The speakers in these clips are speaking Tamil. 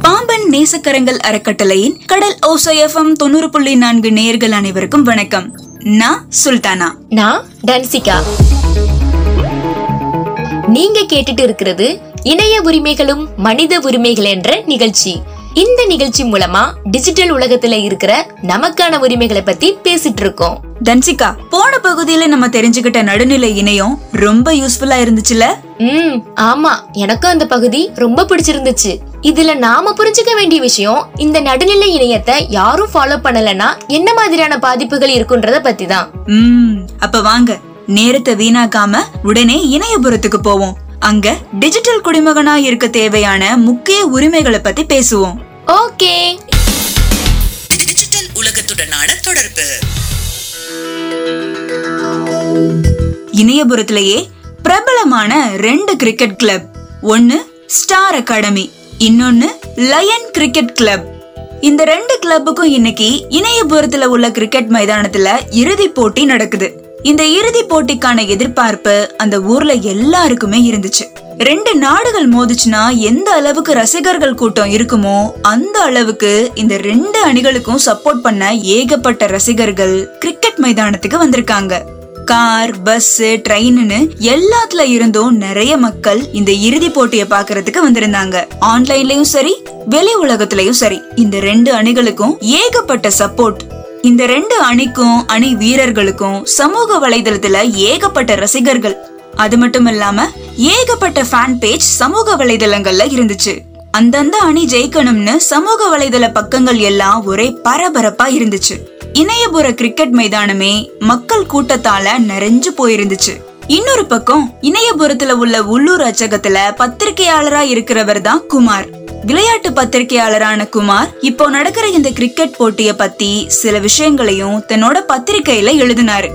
பாம்பன் நேசக்கரங்கள் அறக்கட்டளையின் கடல் ஓசைஎஃப்எம் தொண்ணூறு புள்ளி நான்கு நேயர்கள் அனைவருக்கும் வணக்கம். நான் சுல்தானா. நான் டன்சிகா நீங்க கேட்டுட்டு இருக்கிறது இணைய உரிமைகளும் மனித உரிமைகள் என்ற நிகழ்ச்சி. இந்த நிகழ்ச்சி மூலமா டிஜிட்டல் உலகத்துல இருக்கிற நமக்கான உரிமைகளை பத்தி பேசிட்டு இருக்கோம். தன்சிகா போன பகுதியில நம்ம தெரிஞ்சுக்கிட்ட நடுநிலை இணையம் ரொம்ப யூஸ்ஃபுல்லா இருந்துச்சுல? ம் ஆமா. எனக்கும் அந்த பகுதி ரொம்ப பிடிச்சிருந்துச்சு. இதுல நாம புரிஞ்சுக்க வேண்டிய விஷயம் இந்த நடுநிலை இணையத்தை யாரும் ஃபாலோ பண்ணலன்னா என்ன மாதிரியான பாதிப்புகள் இருக்குன்றத பத்தி தான் ம் அப்ப வாங்க. நேரத்தை வீணாக்காம உடனே இணையபுரத்துக்கு போவோம். அங்க டிஜிட்டல் குடிமகனா இருக்க தேவையான முக்கிய உரிமைகளை பத்தி பேசுவோம். ஓகே. டிஜிட்டல் உலகத்துடனான தொடர்பு. இணையபுரத்திலேயே பிரபலமான ரெண்டு கிரிக்கெட் கிளப் ஒன்னு ஸ்டார் அகாடமி இன்னொன்னு லயன் கிரிக்கெட் கிளப் இந்த ரெண்டு கிளப்புக்கும் இன்னைக்கு இணையபுரத்துல உள்ள கிரிக்கெட் மைதானத்துல இறுதி போட்டி நடக்குது. இந்த இறுதி போட்டிக்கான எதிர்பார்ப்பு அந்த ஊர்ல எல்லாருக்குமே இருந்துச்சு. ரெண்டு நாடுகள் மோதுச்சுன்னா எந்த அளவுக்கு ரசிகர்கள் கூட்டம் இருக்குமோ அந்த அளவுக்கு இந்த ரெண்டு அணிகளுக்கும் சப்போர்ட் பண்ண ஏகப்பட்ட ரசிகர்கள் கிரிக்கெட் மைதானத்துக்கு வந்திருக்காங்க. கார் பஸ் ட்ரெயின்னு எல்லாத்துல இருந்தும் நிறைய மக்கள் இந்த இறுதி போட்டியை பாக்குறதுக்கு வந்திருந்தாங்க. ஆன்லைன்லயும் சரி வெளி உலகத்திலயும் சரி இந்த ரெண்டு அணிகளுக்கும் ஏகப்பட்ட சப்போர்ட் இந்த ரெண்டு அணிக்கும் அணி வீரர்களுக்கும் சமூக வலைதளத்துல ஏகப்பட்ட ரசிகர்கள். அது மட்டும் இல்லாம ஏகப்பட்ட ஃபேன் பேஜ் சமூக வலைதளங்கள்ல இருந்துச்சு. அந்தந்த அணி ஜெயிக்கணும்னு சமூக வலைதள பக்கங்கள் எல்லாம் ஒரே பரபரப்பா இருந்துச்சு. இணையபுர கிரிக்கெட் மைதானமே மக்கள் கூட்டத்தால நிறைஞ்சு போயிருந்துச்சு. இன்னொரு பக்கம் இணையபுரத்துல உள்ள உள்ளூர் அச்சகத்துல பத்திரிகையாளரா இருக்கிறவர் தான் குமார். விளையாட்டு பத்திரிகையாளரான குமார் இப்போ நடக்கிற இந்த கிரிக்கெட் போட்டிய பத்தி சில விஷயங்களையும் தன்னோட பத்திரிகையில எழுதினாரு.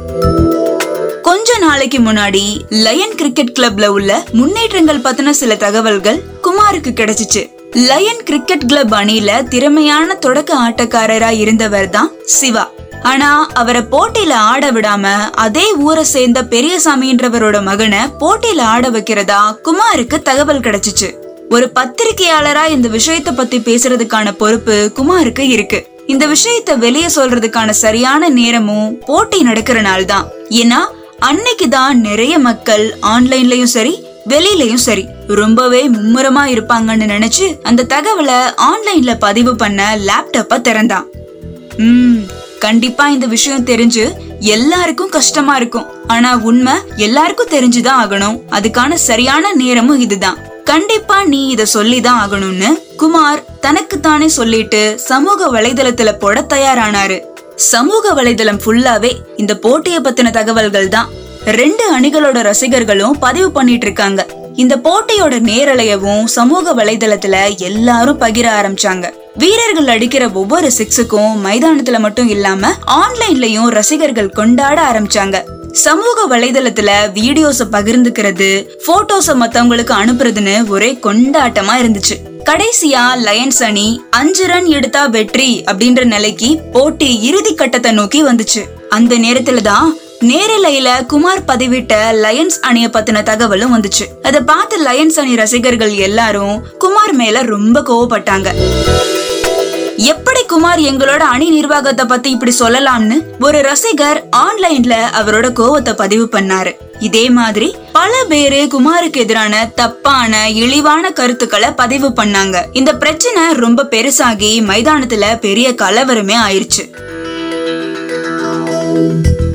கொஞ்ச நாளைக்கு முன்னாடி லயன் கிரிக்கெட் கிளப்ல உள்ள முன்னேற்றங்கள் பத்தின சில தகவல்கள் குமாருக்கு கிடைச்சிச்சு. லயன் கிரிக்கெட் கிளப் அணியில திறமையான தொடக்க ஆட்டக்காரரா இருந்தவர் தான் சிவா. ஆனா அவரை போட்டியில ஆட விடாம அதே ஊரை சேர்ந்த பெரியசாமின்றவரோட மகனை போட்டியில ஆட வைக்கிறதா குமாருக்கு தகவல் கிடைச்சிச்சு. ஒரு பத்திரிகையாளரா இந்த விஷயத்த பத்தி பேசுறதுக்கான பொறுப்பு குமாருக்கு இருக்கு. இந்த விஷயத்த வெளியே சொல்றதுக்கான சரியான நேரமும் போட்டி நடக்கிற நாள் தான் ஏன்னா அன்னைக்கு தான் நிறைய மக்கள் ஆன்லைன்லயும் சரி வெளியிலயும் சரி ரொம்பவே மும்முரமா இருப்பாங்கன்னு நினைச்சு அந்த தகவலை ஆன்லைன்ல பதிவு பண்ண லேப்டாப்ப திறந்தான். ம் கண்டிப்பா இந்த விஷயம் தெரிஞ்சு எல்லாருக்கும் கஷ்டமா இருக்கும். ஆனா உண்மை எல்லாருக்கும் தெரிஞ்சுதான் ஆகணும். அதுக்கான சரியான நேரமும் இதுதான். கண்டிப்பா நீ இத சொல்லிதான் ஆகணும்னு குமார் தனக்கு தானே சொல்லிட்டு சமூக வலைதளத்துல போட தயாரானாரு. சமூக வலைதளம் ஃபுல்லாவே இந்த போட்டியை பத்தின தகவல்கள் தான். ரெண்டு அணிகளோட ரசிகர்களும் பதிவு பண்ணிட்டு இருக்காங்க. இந்த போட்டியோட நேரலையவும் சமூக வலைதளத்துல எல்லாரும் பகிர ஆரம்பிச்சாங்க. வீரர்கள் அடிக்கிற ஒவ்வொரு சிக்ஸுக்கும் மைதானத்துல மட்டும் இல்லாம ஆன்லைன்லயும் ரசிகர்கள் கொண்டாட ஆரம்பிச்சாங்க. சமூக வலைதளத்துல வீடியோஸ பகிர்ந்துக்கிறது போட்டோஸ மத்தவங்களுக்கு அனுப்புறதுன்னு ஒரே கொண்டாட்டமா இருந்துச்சு. கடைசியா லயன்ஸ் அணி அஞ்சு ரன் எடுத்தா வெற்றி அப்படின்ற நிலைக்கு போட்டி இறுதி கட்டத்தை நோக்கி வந்துச்சு. அந்த நேரத்துல தான் நேரலையில குமார் பதிவிட்ட லயன்ஸ் அணிய பத்தின தகவலும் வந்துச்சு. அதை பார்த்து லயன்ஸ் அணி ரசிகர்கள் எல்லாரும் குமார் மேல ரொம்ப கோவப்பட்டாங்க. எப்படி குமார் எங்களோட அணி நிர்வாகத்தை பத்தி இப்படி சொல்லலாம்னு ஒரு ரசிகர் ஆன்லைன்ல அவரோட கோவத்தை பதிவு பண்ணாரு. இதே மாதிரி பல பேரு குமாருக்கு எதிரான தப்பான இழிவான கருத்துக்களை பதிவு பண்ணாங்க. இந்த பிரச்சனை ரொம்ப பெருசாகி மைதானத்துல பெரிய கலவரமே ஆயிருச்சு.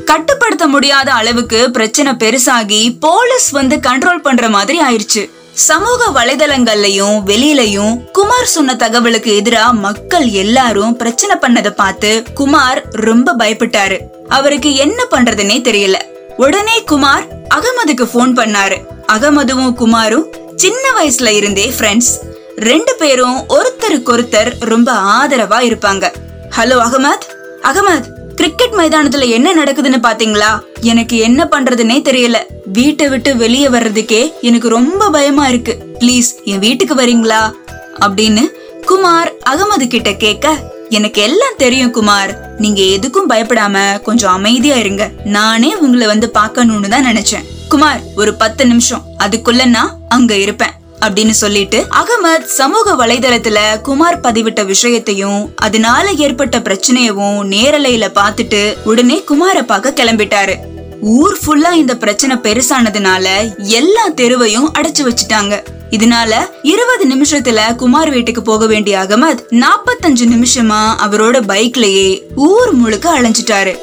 கட்டுப்படுத்த முடியாத அளவுக்கு பிரச்சனை பெருசாகி போலீஸ் வந்து கண்ட்ரோல் பண்ற மாதிரி ஆயிருச்சு. சமூக வலைதளங்கள்லயும் வெளியிலயும் குமார் சொன்ன தகவலுக்கு எதிரா மக்கள் எல்லாரும் பிரச்சனை பண்ணதை பார்த்து குமார் ரொம்ப பயப்பட்டாரு. அவருக்கு என்ன பண்றதுன்னே தெரியல. உடனே குமார் அகமதுக்கு ஃபோன் பண்ணாரு. அகமதுவும் குமாரும் சின்ன வயசுல இருந்தே ஃப்ரெண்ட்ஸ் ரெண்டு பேரும் ஒருத்தருக்கு ஒருத்தர் ரொம்ப ஆதரவா இருப்பாங்க. ஹலோ அகமத்? அகமத் கிரிக்கெட் மைதானத்துல என்ன நடக்குதுன்னு பாத்தீங்களா? எனக்கு என்ன பண்றதுன்னே தெரியல. வீட்டை விட்டு வெளியே வர்றதுக்கே எனக்கு ரொம்ப பயமா இருக்கு. ப்ளீஸ் என் வீட்டுக்கு வரீங்களா? அப்படின்னு குமார் அகமது கிட்ட கேட்க எனக்கு எல்லாம் தெரியும் குமார். நீங்க எதுக்கும் பயப்படாம கொஞ்சம் அமைதியா இருங்க. நானே உங்களை வந்து பாக்கணும்னு தான் நினைச்சேன். குமார் ஒரு பத்து நிமிஷம். அதுக்குள்ள நான் அங்க இருப்பேன். அப்படின்னு சொல்லிட்டு அகமத் சமூக வலைதளத்துல குமார் பதிவிட்ட விஷயத்தையும் அதனால ஏற்பட்ட பிரச்சனையவும் நேரலையில பார்த்துட்டு உடனே குமார பார்க்க கிளம்பிட்டாரு. ஊர் ஃபுல்லா இந்த பிரச்சனை பெருசானதுனால எல்லா தெருவையும் அடைச்சு வச்சுட்டாங்க. இதனால இருபது நிமிஷத்துல குமார் வீட்டுக்கு போக வேண்டிய அகமத் நாப்பத்தஞ்சு நிமிஷமா அவரோட பைக்லயே ஊர் முழுக்க அலைஞ்சிட்டாரு.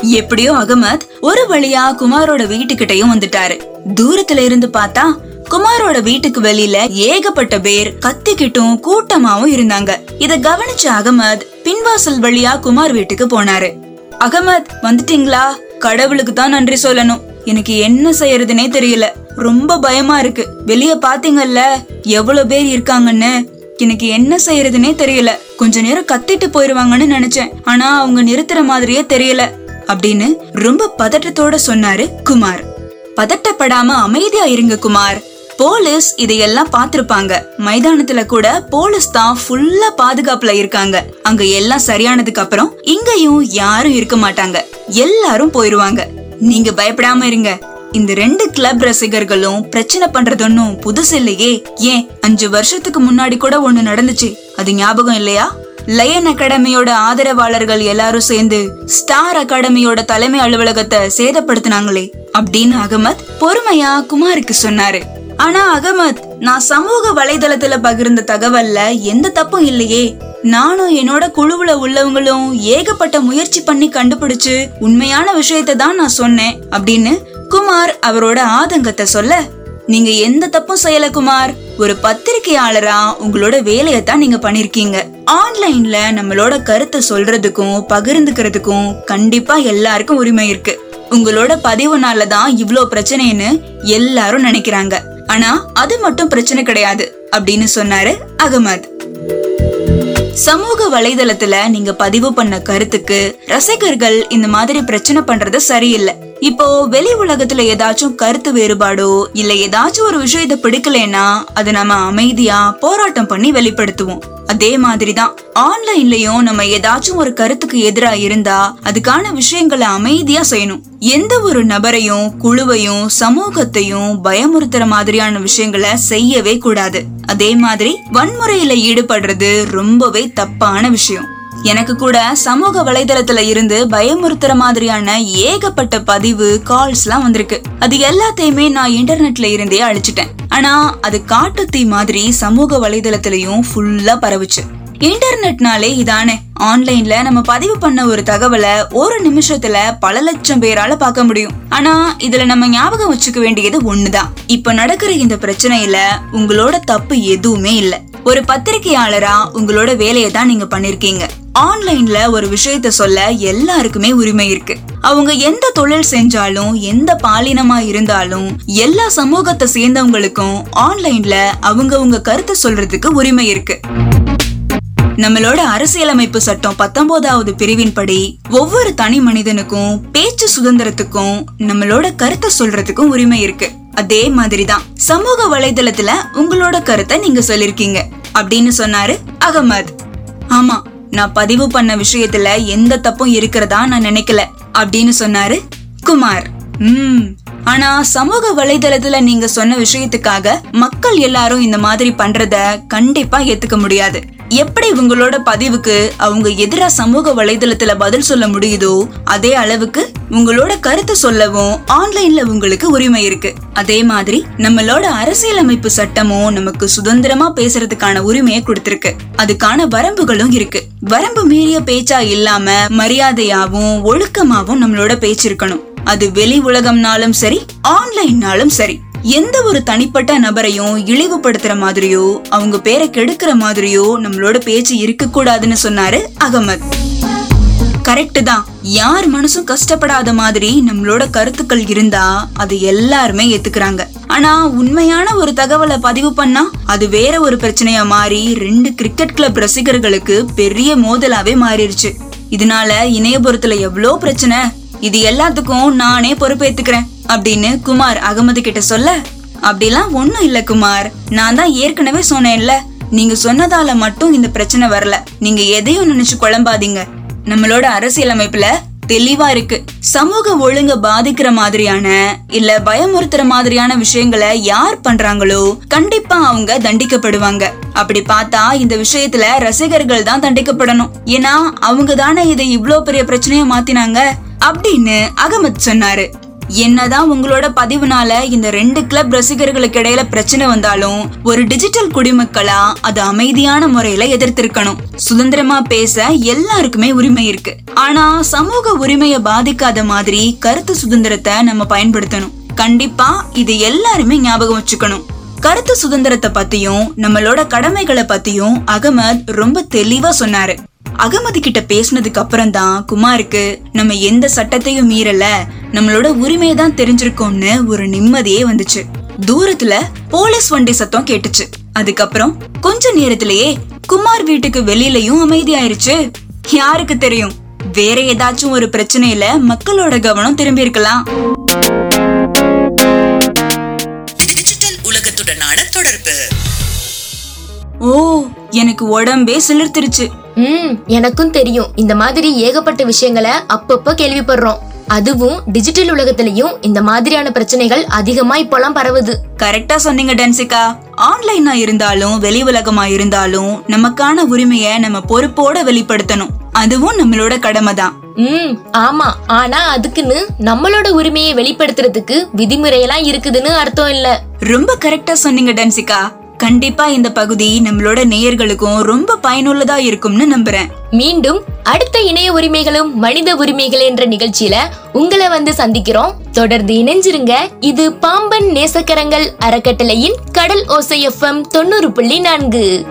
எப்படியோ அகமத் ஒரு வழியா குமாரோட வீட்டுக்கிட்டயும் வந்துட்டாரு. தூரத்துல இருந்து பார்த்தா குமாரோட வீட்டுக்கு வெளியில ஏகப்பட்ட பேர் கத்திக்கிட்டும் கூட்டமாவும் இருந்தாங்க. இத கவனிச்ச அகமத் பின்வாசல் வழியா குமார் வீட்டுக்கு போனாரு. அகமத் வந்துட்டீங்களா? கடவுளுக்கு தான் நன்றி சொல்லணும். எனக்கு என்ன செய்யறதுனே தெரியல. ரொம்ப பயமா இருக்கு. வெளிய பாத்தீங்கல்ல? எவ்வளவு பேர் இருக்காங்கன்னு. எனக்கு என்ன செய்யறதுனே தெரியல. கொஞ்ச நேரம் கத்திட்டு போயிருவாங்கன்னு நினைச்சேன். ஆனா அவங்க நிறுத்துற மாதிரியே தெரியல. அப்படின்னு ரொம்ப பதட்டத்தோட சொன்னாரு குமார். பதட்டப்படாம அமைதியா இருங்க குமார். போலீஸ் இதையெல்லாம் பாத்திருப்பாங்க மைதானத்துல கூட போலீஸ் தான் ஃபுல்லா பாதுகாப்புல இருக்காங்க. அங்க எல்லாம் சரியானதுக்கு அப்புறம் இங்கேயும் யாரும் இருக்க மாட்டாங்க. எல்லாரும் போயிருவாங்க. நீங்க பயப்படாம இருங்க. இந்த ரெண்டு கிளப் ரசிகர்களும் பிரச்சனை பண்றதொன்னும் புதுசு இல்லையே. ஏன்? அஞ்சு வருஷத்துக்கு முன்னாடி கூட ஒண்ணு நடந்துச்சு. அது ஞாபகம் இல்லையா? லயன் அகாடமியோட ஆதரவாளர்கள் எல்லாரும் சேர்ந்து ஸ்டார் அகாடமியோட தலைமை அலுவலகத்தை சேதப்படுத்தினாங்களே அப்படின்னு அகமத் பொறுமையா குமாருக்கு சொன்னாரு. ஆனா அகமத் நான் சமூக வலைதளத்துல பகிர்ந்த தகவல்ல எந்த தப்பும் இல்லையே. நானும் என்னோட குழுவுல உள்ளவங்களும் ஏகப்பட்ட முயற்சி பண்ணி கண்டுபிடிச்சு உண்மையான விஷயத்தை தான் நான் சொன்னேன் அப்படின்னு குமார் அவரோட ஆதங்கத்தை சொல்ல நீங்க எந்த தப்பும் செய்யல குமார். ஒரு பத்திரிகையாளரா உங்களோட வேலையை தான் நீங்க பண்ணிருக்கீங்க. ஆன்லைன்ல நம்மளோட கருத்தை சொல்றதுக்கும் பகிர்ந்துக்கிறதுக்கும் கண்டிப்பா எல்லாருக்கும் உரிமை இருக்கு. உங்களோட பதிவுனால தான் இவ்ளோ பிரச்சனைன்னு எல்லாரும் நினைக்கிறாங்க. ஆனா அது மட்டும் பிரச்சனை கிடையாது அப்படின்னு சொன்னாரு அகமத். சமூக வலைதளத்துல நீங்க பதிவு பண்ண கருத்துக்கு ரசிகர்கள் இந்த மாதிரி பிரச்சனை பண்றது சரியில்லை. இப்போ வெளி உலகத்துல ஏதாச்சும் கருத்து வேறுபாடோ இல்ல ஏதாச்சும் ஒரு விஷயத்த பிடிக்கலன்னா அது நம்ம அமைதியா போராட்டம் பண்ணி வெளிப்படுத்துவோம். அதே மாதிரிதான் ஆன்லைன்லயும் நம்ம ஏதாச்சும் ஒரு கருத்துக்கு எதிரா இருந்தா அதுக்கான விஷயங்களை அமைதியா செய்யணும். எந்த ஒரு நபரையும் குழுவையும் சமூகத்தையும் பயமுறுத்துற மாதிரியான விஷயங்களை செய்யவே கூடாது. அதே மாதிரி வன்முறையில ஈடுபடுறது ரொம்பவே தப்பான விஷயம். எனக்கு கூட சமூக வலைதளத்துல இருந்து பயமுறுத்துற மாதிரியான ஏகப்பட்ட பதிவு கால்ஸ் எல்லாம் வந்திருக்கு. அது எல்லாத்தையுமே நான் இன்டர்நெட்ல இருந்தே அழிச்சிட்டேன். ஆனா அது காட்டுத்தீ மாதிரி சமூக வலைதளத்திலயும் ஃபுல்லா பரவுச்சு. இன்டர்நெட்னாலே இதானே. ஆன்லைன்ல நம்ம பதிவு பண்ண ஒரு தகவலை ஒரு நிமிஷத்துல பல லட்சம் பேரால பார்க்க முடியும். ஆனா இதுல நம்ம ஞாபகம் வச்சுக்க வேண்டியது ஒண்ணுதான். இப்ப நடக்கிற இந்த பிரச்சனையில உங்களோட தப்பு எதுவுமே இல்ல. ஒரு பத்திரிகையாளரா உங்களோட வேலையை தான் நீங்க பண்ணிருக்கீங்க. ஆன்லைன்ல ஒரு விஷயத்த சொல்ல எல்லாருக்குமே உரிமை இருக்கு. அவங்க எந்த தொழில் செஞ்சாலும் எந்த பாலினமா இருந்தாலும் எல்லா சமூகத்தை சேர்ந்தவங்களுக்கும் ஆன்லைன்ல அவங்கவுங்க கருத்தை சொல்றதுக்கு உரிமை இருக்கு. நம்மளோட அரசியலமைப்பு சட்டம் பத்தொன்பதாவது பிரிவின்படி ஒவ்வொரு தனி மனிதனுக்கும் பேச்சு சுதந்திரத்துக்கும் நம்மளோட கருத்தை சொல்றதுக்கும் உரிமை இருக்கு. அதே மாதிரிதான் சமூக வலைதளத்துல உங்களோட கருத்தை நீங்க சொல்லிருக்கீங்க. அப்படின்னு சொன்னாரு அகமது. ஆமா நான் பதிவு பண்ண விஷயத்துல எந்த தப்பும் இருக்கிறதா நான் நினைக்கல அப்படின்னு சொன்னாரு குமார். உம் ஆனா சமூக வலைதளத்துல நீங்க சொன்ன விஷயத்துக்காக மக்கள் எல்லாரும் இந்த மாதிரி பண்றத கண்டிப்பா ஏத்துக்க முடியாது. எப்படி உங்களோட பதிவுக்கு அவங்க எதிரா சமூக வலைதளத்துல பதில் சொல்ல முடியுதோ அதே அளவுக்கு உங்களோட கருத்து சொல்லவும் ஆன்லைன்ல உங்களுக்கு உரிமை இருக்கு. அதே மாதிரி நம்மளோட அரசியலமைப்பு சட்டமும் நமக்கு சுதந்திரமா பேசுறதுக்கான உரிமையை கொடுத்திருக்கு. அதுக்கான வரம்புகளும் இருக்கு. வரம்பு மீறிய பேச்சா இல்லாம மரியாதையாவும் ஒழுக்கமாவும் நம்மளோட பேச்சு இருக்கணும் அது வெளி உலகம்னாலும் சரி ஆன்லைன்னாலும் சரி. எந்த ஒரு தனிப்பட்ட நபரையும் இழிவுபடுத்துற மாதிரியோ அவங்க பேரை கெடுக்கிற மாதிரியோ நம்மளோட பேச்சு இருக்க கூடாதுன்னு சொன்னாரு அகமத். கரெக்ட் தான். யார் மனசும் கஷ்டப்படாத மாதிரி நம்மளோட கருத்துக்கள் இருந்தா அது எல்லாருமே ஏத்துக்கிறாங்க. ஆனா உண்மையான ஒரு தகவலை பதிவு பண்ணா அது வேற ஒரு பிரச்சனையா மாறி ரெண்டு கிரிக்கெட் கிளப் ரசிகர்களுக்கு பெரிய மோதலாவே மாறிடுச்சு. இதனால இணையபுரத்துல எவ்வளோ பிரச்சனை? இது எல்லாத்துக்கும் நானே பொறுப்பேத்துக்கிறேன் அப்படின்னு குமார் அகமது கிட்ட சொல்ல அப்படிலாம் ஒண்ணும் இல்ல குமார். நான் தான் ஏற்கனவே சொன்னேன்ல நீங்க சொன்னதால மட்டும் இந்த பிரச்சனை வரல. நீங்க எதையும் நினைச்சு குழம்பாதீங்க. நம்மளோட அரசியலமைப்புல தெளிவா இருக்கு. சமூக ஒழுங்க பாதிக்கிற மாதிரியான இல்ல பயமுறுத்துற மாதிரியான விஷயங்களை யார் பண்றாங்களோ கண்டிப்பா அவங்க தண்டிக்கப்படுவாங்க. அப்படி பார்த்தா இந்த விஷயத்துல ரசிகர்கள் தான் தண்டிக்கப்படணும். ஏன்னா அவங்க தானே இதை இவ்வளவு பெரிய பிரச்சனையா மாத்தினாங்க அப்படின்னு அகமத் சொன்னாரு. என்னதான் உங்களோட பதிவுனால இந்த ரெண்டு கிளப் ரசிகர்களுக்கு இடையில பிரச்சனை வந்தாலும் ஒரு டிஜிட்டல் குடிமக்களா அது அமைதியான முறையில எதிர்த்திருக்கணும். சுதந்திரமா பேச எல்லாருக்குமே உரிமை இருக்கு. ஆனா சமூக உரிமையை பாதிக்காத மாதிரி கருத்து சுதந்திரத்தை நம்ம பயன்படுத்தணும். கண்டிப்பா இது எல்லாருமே ஞாபகம் வச்சுக்கணும். கருத்து சுதந்திரத்தை பத்தியும் நம்மளோட கடமைகளை பத்தியும் அகமத் ரொம்ப தெளிவா சொன்னாரு. அகமதி கிட்ட பேசினதுக்கு அப்புறம் தான் குமாருக்கு நம்ம எந்த சட்டத்தையும் மீறல நம்மளோட உரிமையை தான் தெரிஞ்சிருக்கோம்னு ஒரு நிம்மதியே வந்துச்சு. தூரத்துல போலீஸ் வண்டி சத்தம் கேட்டுச்சு. அதுக்கப்புறம் கொஞ்ச நேரத்திலேயே குமார் வீட்டுக்கு வெளியிலயும் அமைதியாயிருச்சு. யாருக்கு தெரியும்? வேற ஏதாச்சும் ஒரு பிரச்சனையில மக்களோட கவனம் திரும்பி இருக்கலாம். டிஜிட்டல் உலகத்துடனான தொடர்பு. ஓ எனக்கு உடம்பே சிலிர்த்துருச்சு. ம் எனக்கும் தெரியும். இந்த மாதிரி ஏகப்பட்ட விஷயங்களை அப்பப்போ கேள்விப்படுறோம். அதுவும் டிஜிட்டல் உலகத்திலயும் இந்த மாதிரியான பிரச்சனைகள் அதிகமா இப்போலாம் பரவுது. கரெக்டா சொன்னீங்க டென்சிகா. ஆன்லைனா இருந்தாலும் வெளி உலகமா இருந்தாலும் நமக்கான உரிமைய நம்ம பொறுப்போட வெளிப்படுத்தணும். அதுவும் நம்மளோட கடமை தான் ம் ஆமா. ஆனா அதுக்குன்னு நம்மளோட உரிமையை வெளிப்படுத்துறதுக்கு விதிமுறையெல்லாம் இருக்குதுன்னு அர்த்தம் இல்ல. ரொம்ப கரெக்டா சொன்னீங்க டென்சிகா. கண்டிப்பா இந்த பகுதி நம்மளோட நேயர்களுக்கும் ரொம்ப பயனுள்ளதா இருக்கும்னு நம்புறேன். மீண்டும் அடுத்த இணைய உரிமைகளும் மனித உரிமைகள் என்ற நிகழ்ச்சியில உங்களை வந்து சந்திக்கிறோம். தொடர்ந்து இணைஞ்சிருங்க. இது பாம்பன் நேசக்கரங்கள் அறக்கட்டளையின் கடல் ஓசை எஃப்எம் தொண்ணூறு புள்ளி நான்கு.